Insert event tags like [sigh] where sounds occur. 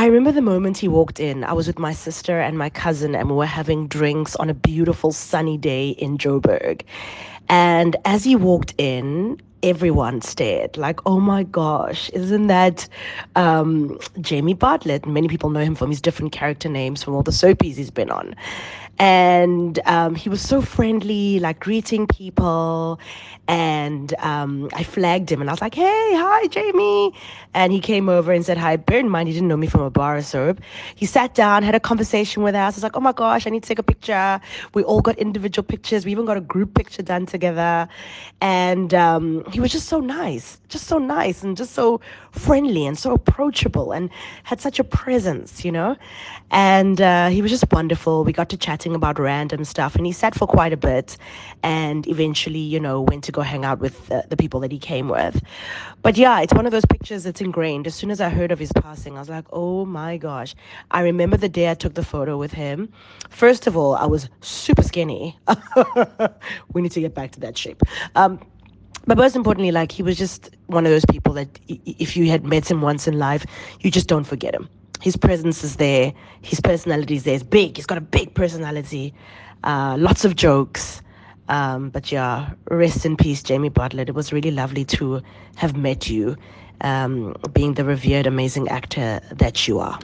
I remember the moment he walked in. I was with my sister and my cousin, and we were having drinks on a beautiful sunny day in Joburg. And as he walked in, everyone stared like, oh my gosh, isn't that um, Jamie Bartlett? Many people know him from his different character names from all the soapies he's been on. And um, he was so friendly, like greeting people. And um, I flagged him and I was like, hey, hi, Jamie. And he came over and said hi. Bear in mind, he didn't know me from a bar or soap. He sat down, had a conversation with us. I was like, oh my gosh, I need to take a picture. We all got individual pictures. We even got a group picture done together. And um, he was just so nice, just so nice and just so friendly and so approachable and had such a presence, you know? And uh, he was just wonderful. We got to chatting about random stuff and he sat for quite a bit and eventually, you know, went to go hang out with the, the people that he came with. But yeah, it's one of those pictures that's ingrained. As soon as I heard of his passing, I was like, oh my gosh. I remember the day I took the photo with him. First of all, I was super skinny. [laughs] we need to get back to that shape. Um, but most importantly, like he was just one of those people that if you had met him once in life, you just don't forget him. His presence is there. His personality is there. It's big. He's got a big personality. Uh, lots of jokes. Um, but yeah, rest in peace, Jamie Bartlett. It was really lovely to have met you, um, being the revered, amazing actor that you are.